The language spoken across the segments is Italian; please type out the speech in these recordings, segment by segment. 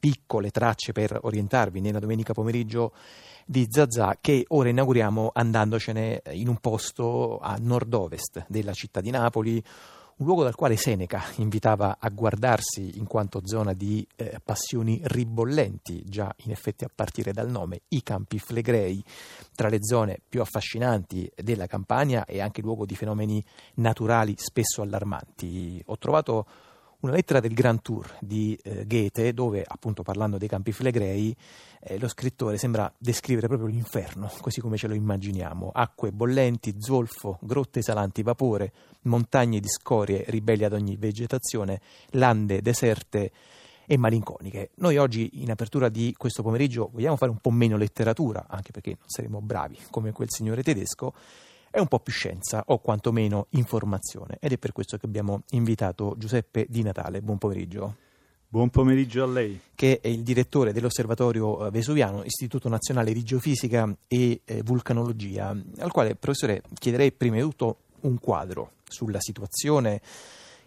piccole tracce per orientarvi nella domenica pomeriggio di Zazà che ora inauguriamo andandocene in un posto a nord-ovest della città di Napoli, un luogo dal quale Seneca invitava a guardarsi in quanto zona di eh, passioni ribollenti, già in effetti a partire dal nome, i Campi Flegrei, tra le zone più affascinanti della Campania e anche luogo di fenomeni naturali spesso allarmanti. Ho trovato una lettera del Grand Tour di eh, Goethe, dove appunto parlando dei Campi Flegrei, eh, lo scrittore sembra descrivere proprio l'inferno, così come ce lo immaginiamo. Acque bollenti, zolfo, grotte esalanti vapore, montagne di scorie ribelli ad ogni vegetazione, lande deserte e malinconiche. Noi oggi, in apertura di questo pomeriggio, vogliamo fare un po' meno letteratura, anche perché non saremo bravi come quel signore tedesco, è un po' più scienza o quantomeno informazione ed è per questo che abbiamo invitato Giuseppe Di Natale. Buon pomeriggio. Buon pomeriggio a lei. Che è il direttore dell'Osservatorio eh, Vesuviano, Istituto Nazionale di Geofisica e eh, Vulcanologia, al quale, professore, chiederei prima di tutto un quadro sulla situazione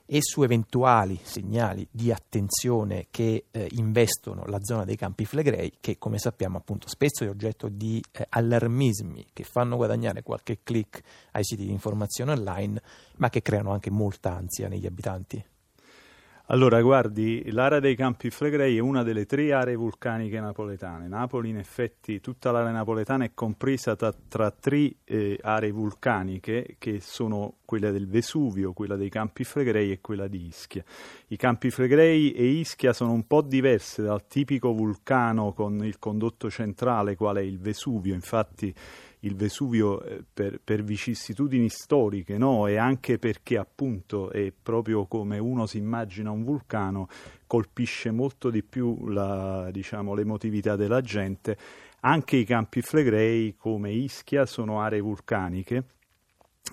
e su eventuali segnali di attenzione che eh, investono la zona dei Campi Flegrei, che come sappiamo appunto spesso è oggetto di eh, allarmismi che fanno guadagnare qualche click ai siti di informazione online, ma che creano anche molta ansia negli abitanti. Allora, guardi, l'area dei Campi Flegrei è una delle tre aree vulcaniche napoletane. Napoli, in effetti, tutta l'area napoletana è compresa tra, tra tre eh, aree vulcaniche che sono quella del Vesuvio, quella dei Campi Flegrei e quella di Ischia. I Campi Flegrei e Ischia sono un po' diverse dal tipico vulcano con il condotto centrale, quale è il Vesuvio. Infatti, il Vesuvio eh, per, per vicissitudini storiche no? e anche perché appunto è proprio come uno si immagina un vulcano, colpisce molto di più la, diciamo, l'emotività della gente. Anche i campi flegrei come Ischia sono aree vulcaniche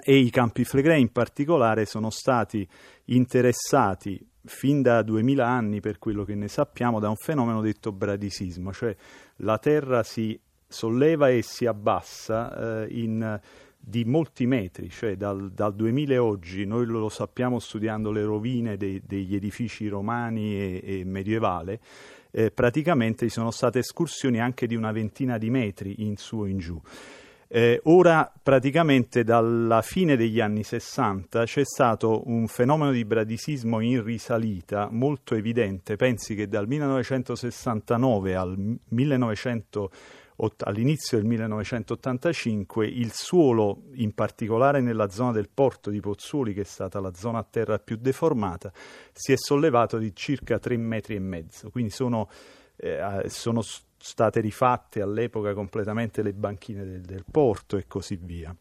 e i campi flegrei in particolare sono stati interessati fin da 2000 anni, per quello che ne sappiamo, da un fenomeno detto bradisismo, cioè la Terra si solleva e si abbassa eh, in, di molti metri, cioè dal, dal 2000 a oggi, noi lo sappiamo studiando le rovine dei, degli edifici romani e, e medievali, eh, praticamente ci sono state escursioni anche di una ventina di metri in su e in giù. Eh, ora, praticamente dalla fine degli anni 60 c'è stato un fenomeno di bradisismo in risalita molto evidente. Pensi che dal 1969 al 1980 all'inizio del 1985 il suolo, in particolare nella zona del porto di Pozzuoli, che è stata la zona a terra più deformata, si è sollevato di circa 3 metri e mezzo. Quindi sono, eh, sono state rifatte all'epoca completamente le banchine del, del porto e così via.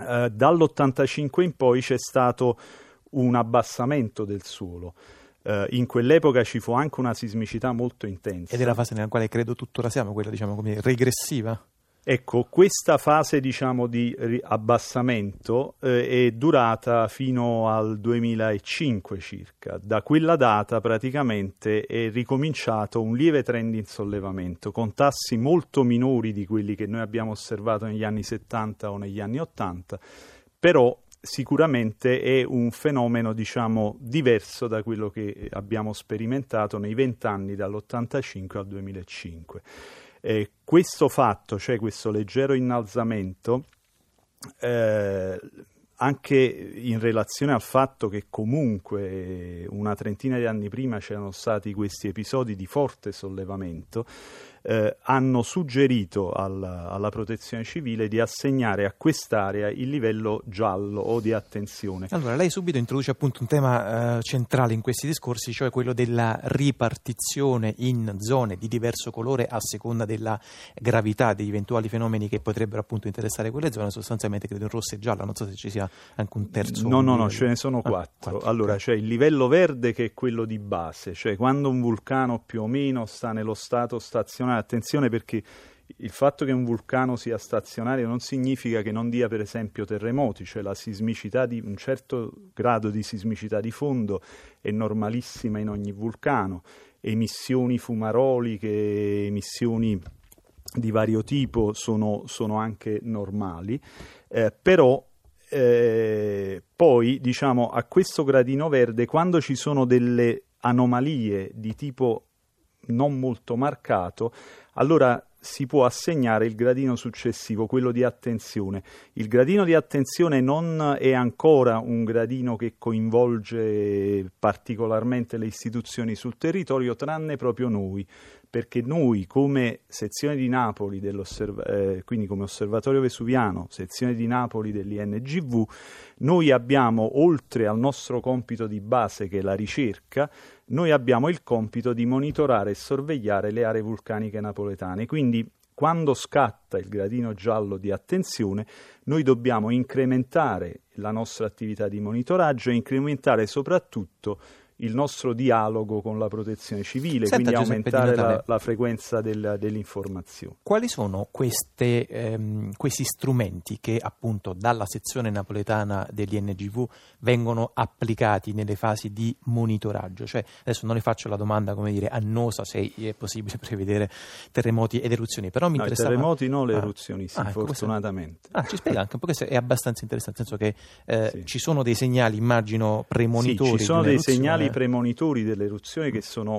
Eh, dall'85 in poi c'è stato un abbassamento del suolo. Uh, in quell'epoca ci fu anche una sismicità molto intensa. Ed è la fase nella quale credo tuttora siamo, quella diciamo come regressiva. Ecco, questa fase diciamo, di abbassamento eh, è durata fino al 2005 circa. Da quella data praticamente è ricominciato un lieve trend in sollevamento, con tassi molto minori di quelli che noi abbiamo osservato negli anni 70 o negli anni 80, però sicuramente è un fenomeno diciamo, diverso da quello che abbiamo sperimentato nei vent'anni dall'85 al 2005. Eh, questo fatto, cioè questo leggero innalzamento, eh, anche in relazione al fatto che comunque una trentina di anni prima c'erano stati questi episodi di forte sollevamento, eh, hanno suggerito alla, alla, protezione civile di assegnare a quest'area il livello giallo o di attenzione. Allora, lei subito introduce appunto un tema eh, centrale in questi discorsi, cioè quello della ripartizione in zone di diverso colore a seconda della gravità degli eventuali fenomeni che potrebbero appunto interessare quelle zone, sostanzialmente credo in rossa e gialla, non so se ci sia anche un terzo. No, no, no, ce ne sono quattro. Ah, quattro allora, okay. c'è il livello verde che è quello di base, cioè quando un vulcano più o meno sta nello stato stazionario attenzione perché il fatto che un vulcano sia stazionario non significa che non dia per esempio terremoti, cioè la sismicità di un certo grado di sismicità di fondo è normalissima in ogni vulcano, emissioni fumaroliche, emissioni di vario tipo sono, sono anche normali, eh, però eh, poi diciamo a questo gradino verde quando ci sono delle anomalie di tipo non molto marcato, allora si può assegnare il gradino successivo, quello di attenzione. Il gradino di attenzione non è ancora un gradino che coinvolge particolarmente le istituzioni sul territorio, tranne proprio noi, perché noi come sezione di Napoli, eh, quindi come osservatorio vesuviano, sezione di Napoli dell'INGV, noi abbiamo, oltre al nostro compito di base che è la ricerca, noi abbiamo il compito di monitorare e sorvegliare le aree vulcaniche napoletane. Quindi quando scatta il gradino giallo di attenzione, noi dobbiamo incrementare la nostra attività di monitoraggio e incrementare soprattutto il nostro dialogo con la protezione civile, Senta, quindi Giuseppe aumentare la, la, frequenza del, dell'informazione. Quali sono queste, ehm, questi strumenti che appunto dalla sezione napoletana dell'INGV vengono applicati nelle fasi di monitoraggio? Cioè, adesso non le faccio la domanda, come dire, annosa se è possibile prevedere terremoti ed eruzioni, però mi no, interessava... I terremoti no, le ah. eruzioni sì, ah, ecco, fortunatamente. Ah, ci spiega anche un po' che è abbastanza interessante, nel senso che eh, sì. ci sono dei segnali, immagino, premonitori. Sì, ci sono dei segnali premonitori dell'eruzione che sono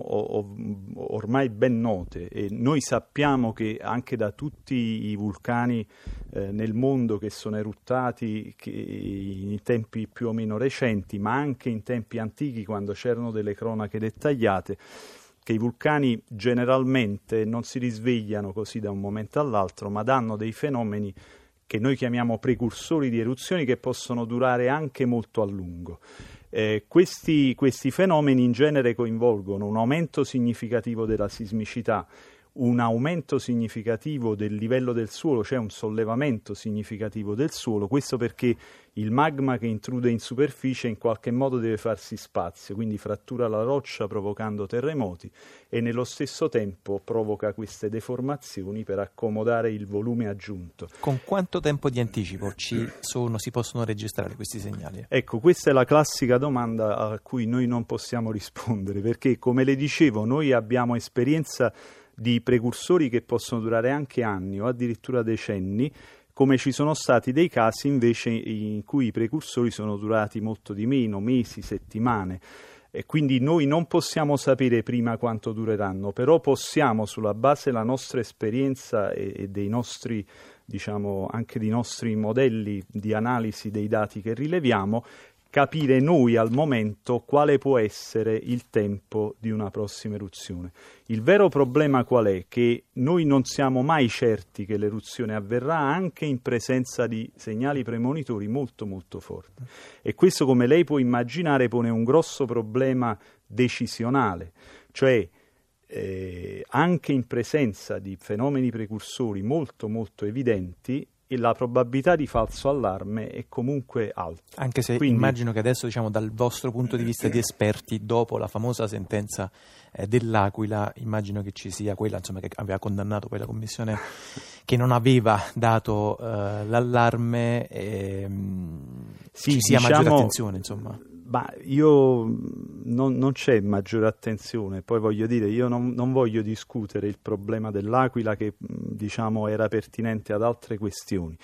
ormai ben note e noi sappiamo che anche da tutti i vulcani eh, nel mondo che sono eruttati in tempi più o meno recenti, ma anche in tempi antichi quando c'erano delle cronache dettagliate, che i vulcani generalmente non si risvegliano così da un momento all'altro, ma danno dei fenomeni che noi chiamiamo precursori di eruzioni che possono durare anche molto a lungo. Eh, questi, questi fenomeni in genere coinvolgono un aumento significativo della sismicità, un aumento significativo del livello del suolo, cioè un sollevamento significativo del suolo, questo perché il magma che intrude in superficie in qualche modo deve farsi spazio, quindi frattura la roccia provocando terremoti e nello stesso tempo provoca queste deformazioni per accomodare il volume aggiunto. Con quanto tempo di anticipo sono, si possono registrare questi segnali? Ecco, questa è la classica domanda a cui noi non possiamo rispondere, perché come le dicevo, noi abbiamo esperienza di precursori che possono durare anche anni o addirittura decenni, come ci sono stati dei casi invece in cui i precursori sono durati molto di meno, mesi, settimane. E quindi noi non possiamo sapere prima quanto dureranno, però possiamo sulla base della nostra esperienza e, dei nostri diciamo anche dei nostri modelli di analisi dei dati che rileviamo, capire noi al momento quale può essere il tempo di una prossima eruzione. Il vero problema qual è? Che noi non siamo mai certi che l'eruzione avverrà anche in presenza di segnali premonitori molto molto forti. E questo, come lei può immaginare, pone un grosso problema decisionale, cioè eh, anche in presenza di fenomeni precursori molto molto evidenti, la probabilità di falso allarme è comunque alta. Anche se Quindi, immagino che adesso, diciamo, dal vostro punto di vista di esperti, dopo la famosa sentenza eh, dell'Aquila, immagino che ci sia quella insomma, che aveva condannato poi la Commissione che non aveva dato eh, l'allarme, ehm, sì, ci sia diciamo, maggiore attenzione. Insomma. Ma io non, non, c'è maggiore attenzione, poi voglio dire, io non, non, voglio discutere il problema dell'Aquila che diciamo era pertinente ad altre questioni.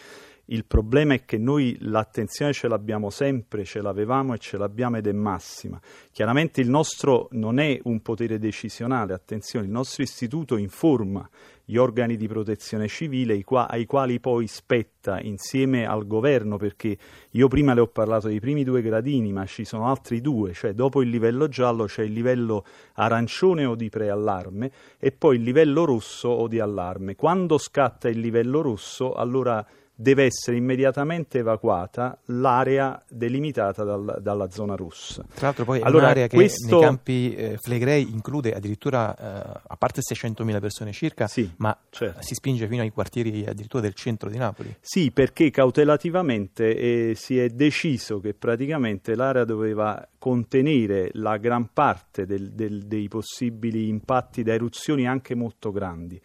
Il problema è che noi l'attenzione ce l'abbiamo sempre, ce l'avevamo e ce l'abbiamo ed è massima. Chiaramente il nostro non è un potere decisionale, attenzione, il nostro istituto informa gli organi di protezione civile ai quali poi spetta insieme al governo, perché io prima le ho parlato dei primi due gradini, ma ci sono altri due, cioè dopo il livello giallo c'è il livello arancione o di preallarme e poi il livello rosso o di allarme. Quando scatta il livello rosso, allora deve essere immediatamente evacuata l'area delimitata dal, dalla zona russa. Tra l'altro poi allora, è un'area che questo... nei campi eh, Flegrei include addirittura, eh, a parte 600.000 persone circa, sì, ma certo. si spinge fino ai quartieri addirittura del centro di Napoli. Sì, perché cautelativamente eh, si è deciso che praticamente l'area doveva contenere la gran parte del, del, dei possibili impatti da eruzioni anche molto grandi.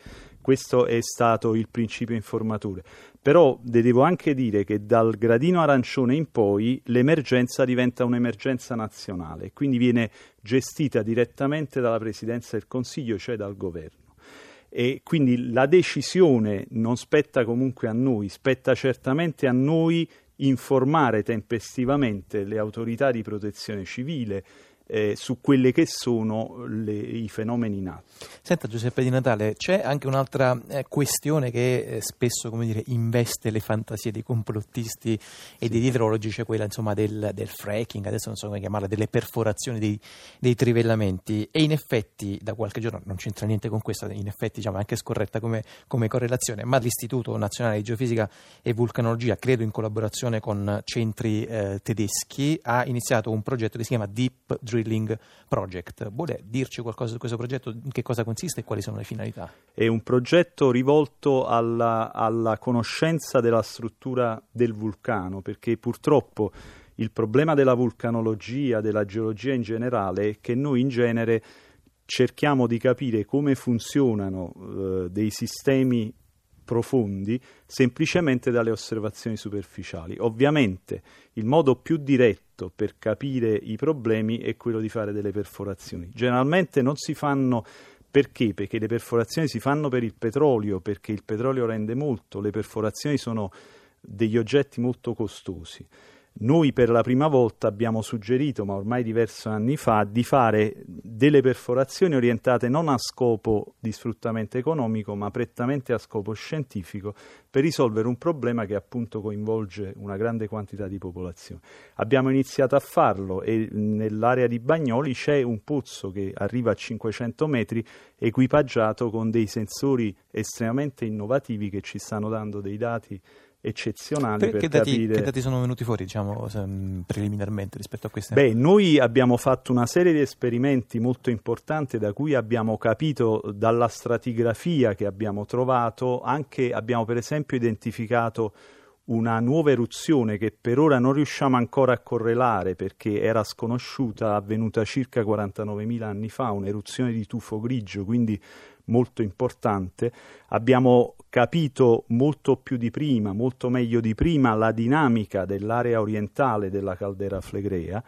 Questo è stato il principio informatore. Però devo anche dire che dal gradino arancione in poi l'emergenza diventa un'emergenza nazionale, quindi viene gestita direttamente dalla Presidenza del Consiglio, cioè dal governo. E quindi la decisione non spetta comunque a noi, spetta certamente a noi informare tempestivamente le autorità di protezione civile, eh, su quelle che sono le, i fenomeni in atto. Senta Giuseppe Di Natale, c'è anche un'altra eh, questione che eh, spesso dire, investe le fantasie dei complottisti e dei dietrologi, cioè quella insomma, del, del, fracking, adesso non so come chiamarla, delle perforazioni dei, dei, trivellamenti e in effetti da qualche giorno non c'entra niente con questo, in effetti diciamo, è anche scorretta come, come correlazione, ma l'Istituto Nazionale di Geofisica e Vulcanologia, credo in collaborazione con centri eh, tedeschi, ha iniziato un progetto che si chiama Deep Drilling Project. Vuole dirci qualcosa su questo progetto, in che cosa consiste e quali sono le finalità? È un progetto rivolto alla, alla conoscenza della struttura del vulcano, perché purtroppo il problema della vulcanologia, della geologia in generale, è che noi in genere cerchiamo di capire come funzionano eh, dei sistemi profondi semplicemente dalle osservazioni superficiali. Ovviamente il modo più diretto per capire i problemi è quello di fare delle perforazioni. Generalmente non si fanno perché? Perché le perforazioni si fanno per il petrolio, perché il petrolio rende molto, le perforazioni sono degli oggetti molto costosi. Noi per la prima volta abbiamo suggerito, ma ormai diversi anni fa, di fare delle perforazioni orientate non a scopo di sfruttamento economico, ma prettamente a scopo scientifico, per risolvere un problema che appunto coinvolge una grande quantità di popolazione. Abbiamo iniziato a farlo e nell'area di Bagnoli c'è un pozzo che arriva a 500 metri equipaggiato con dei sensori estremamente innovativi che ci stanno dando dei dati eccezionali per, che, dati, capire... che dati sono venuti fuori diciamo, preliminarmente rispetto a queste? Beh, noi abbiamo fatto una serie di esperimenti molto importanti da cui abbiamo capito dalla stratigrafia che abbiamo trovato, anche abbiamo per esempio identificato una nuova eruzione che per ora non riusciamo ancora a correlare perché era sconosciuta, avvenuta circa 49.000 anni fa, un'eruzione di tufo grigio, quindi molto importante. Abbiamo capito molto più di prima, molto meglio di prima, la dinamica dell'area orientale della caldera flegrea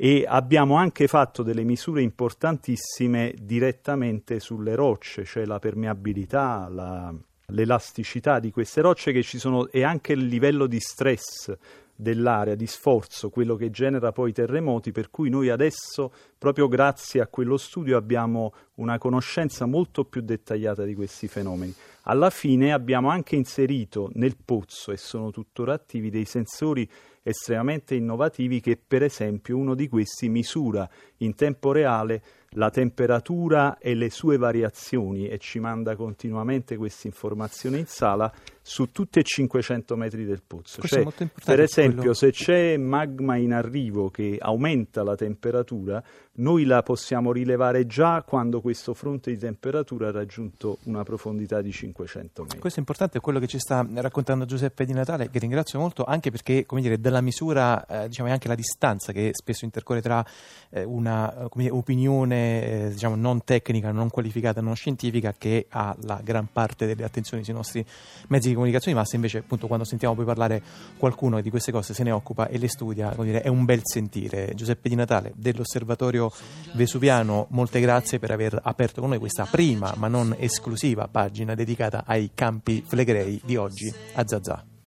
e abbiamo anche fatto delle misure importantissime direttamente sulle rocce, cioè la permeabilità, la, l'elasticità di queste rocce sono e anche il livello di stress dell'area, di sforzo, quello che genera poi i terremoti, per cui noi adesso, proprio grazie a quello studio, abbiamo una conoscenza molto più dettagliata di questi fenomeni. Alla fine abbiamo anche inserito nel pozzo, e sono tuttora attivi, dei sensori estremamente innovativi che per esempio uno di questi misura in tempo reale la temperatura e le sue variazioni e ci manda continuamente questa informazione in sala su tutti e 500 metri del pozzo. Cioè, per esempio, quello... se c'è magma in arrivo che aumenta la temperatura, noi la possiamo rilevare già quando questo fronte di temperatura ha raggiunto una profondità di 500 metri. Questo è importante, è quello che ci sta raccontando Giuseppe Di Natale, che ringrazio molto, anche perché, come dire, dalla misura, eh, diciamo, è anche la distanza che spesso intercorre tra eh, una dire, opinione, eh, diciamo, non tecnica, non qualificata, non scientifica, che ha la gran parte delle attenzioni sui nostri mezzi di comunicazione di massa, invece appunto quando sentiamo poi parlare qualcuno di queste cose se ne occupa e le studia, dire, è un bel sentire. Giuseppe Di Natale dell'Osservatorio Vesuviano, molte grazie per aver aperto con noi questa prima ma non esclusiva pagina dedicata ai campi flegrei di oggi a Zazà.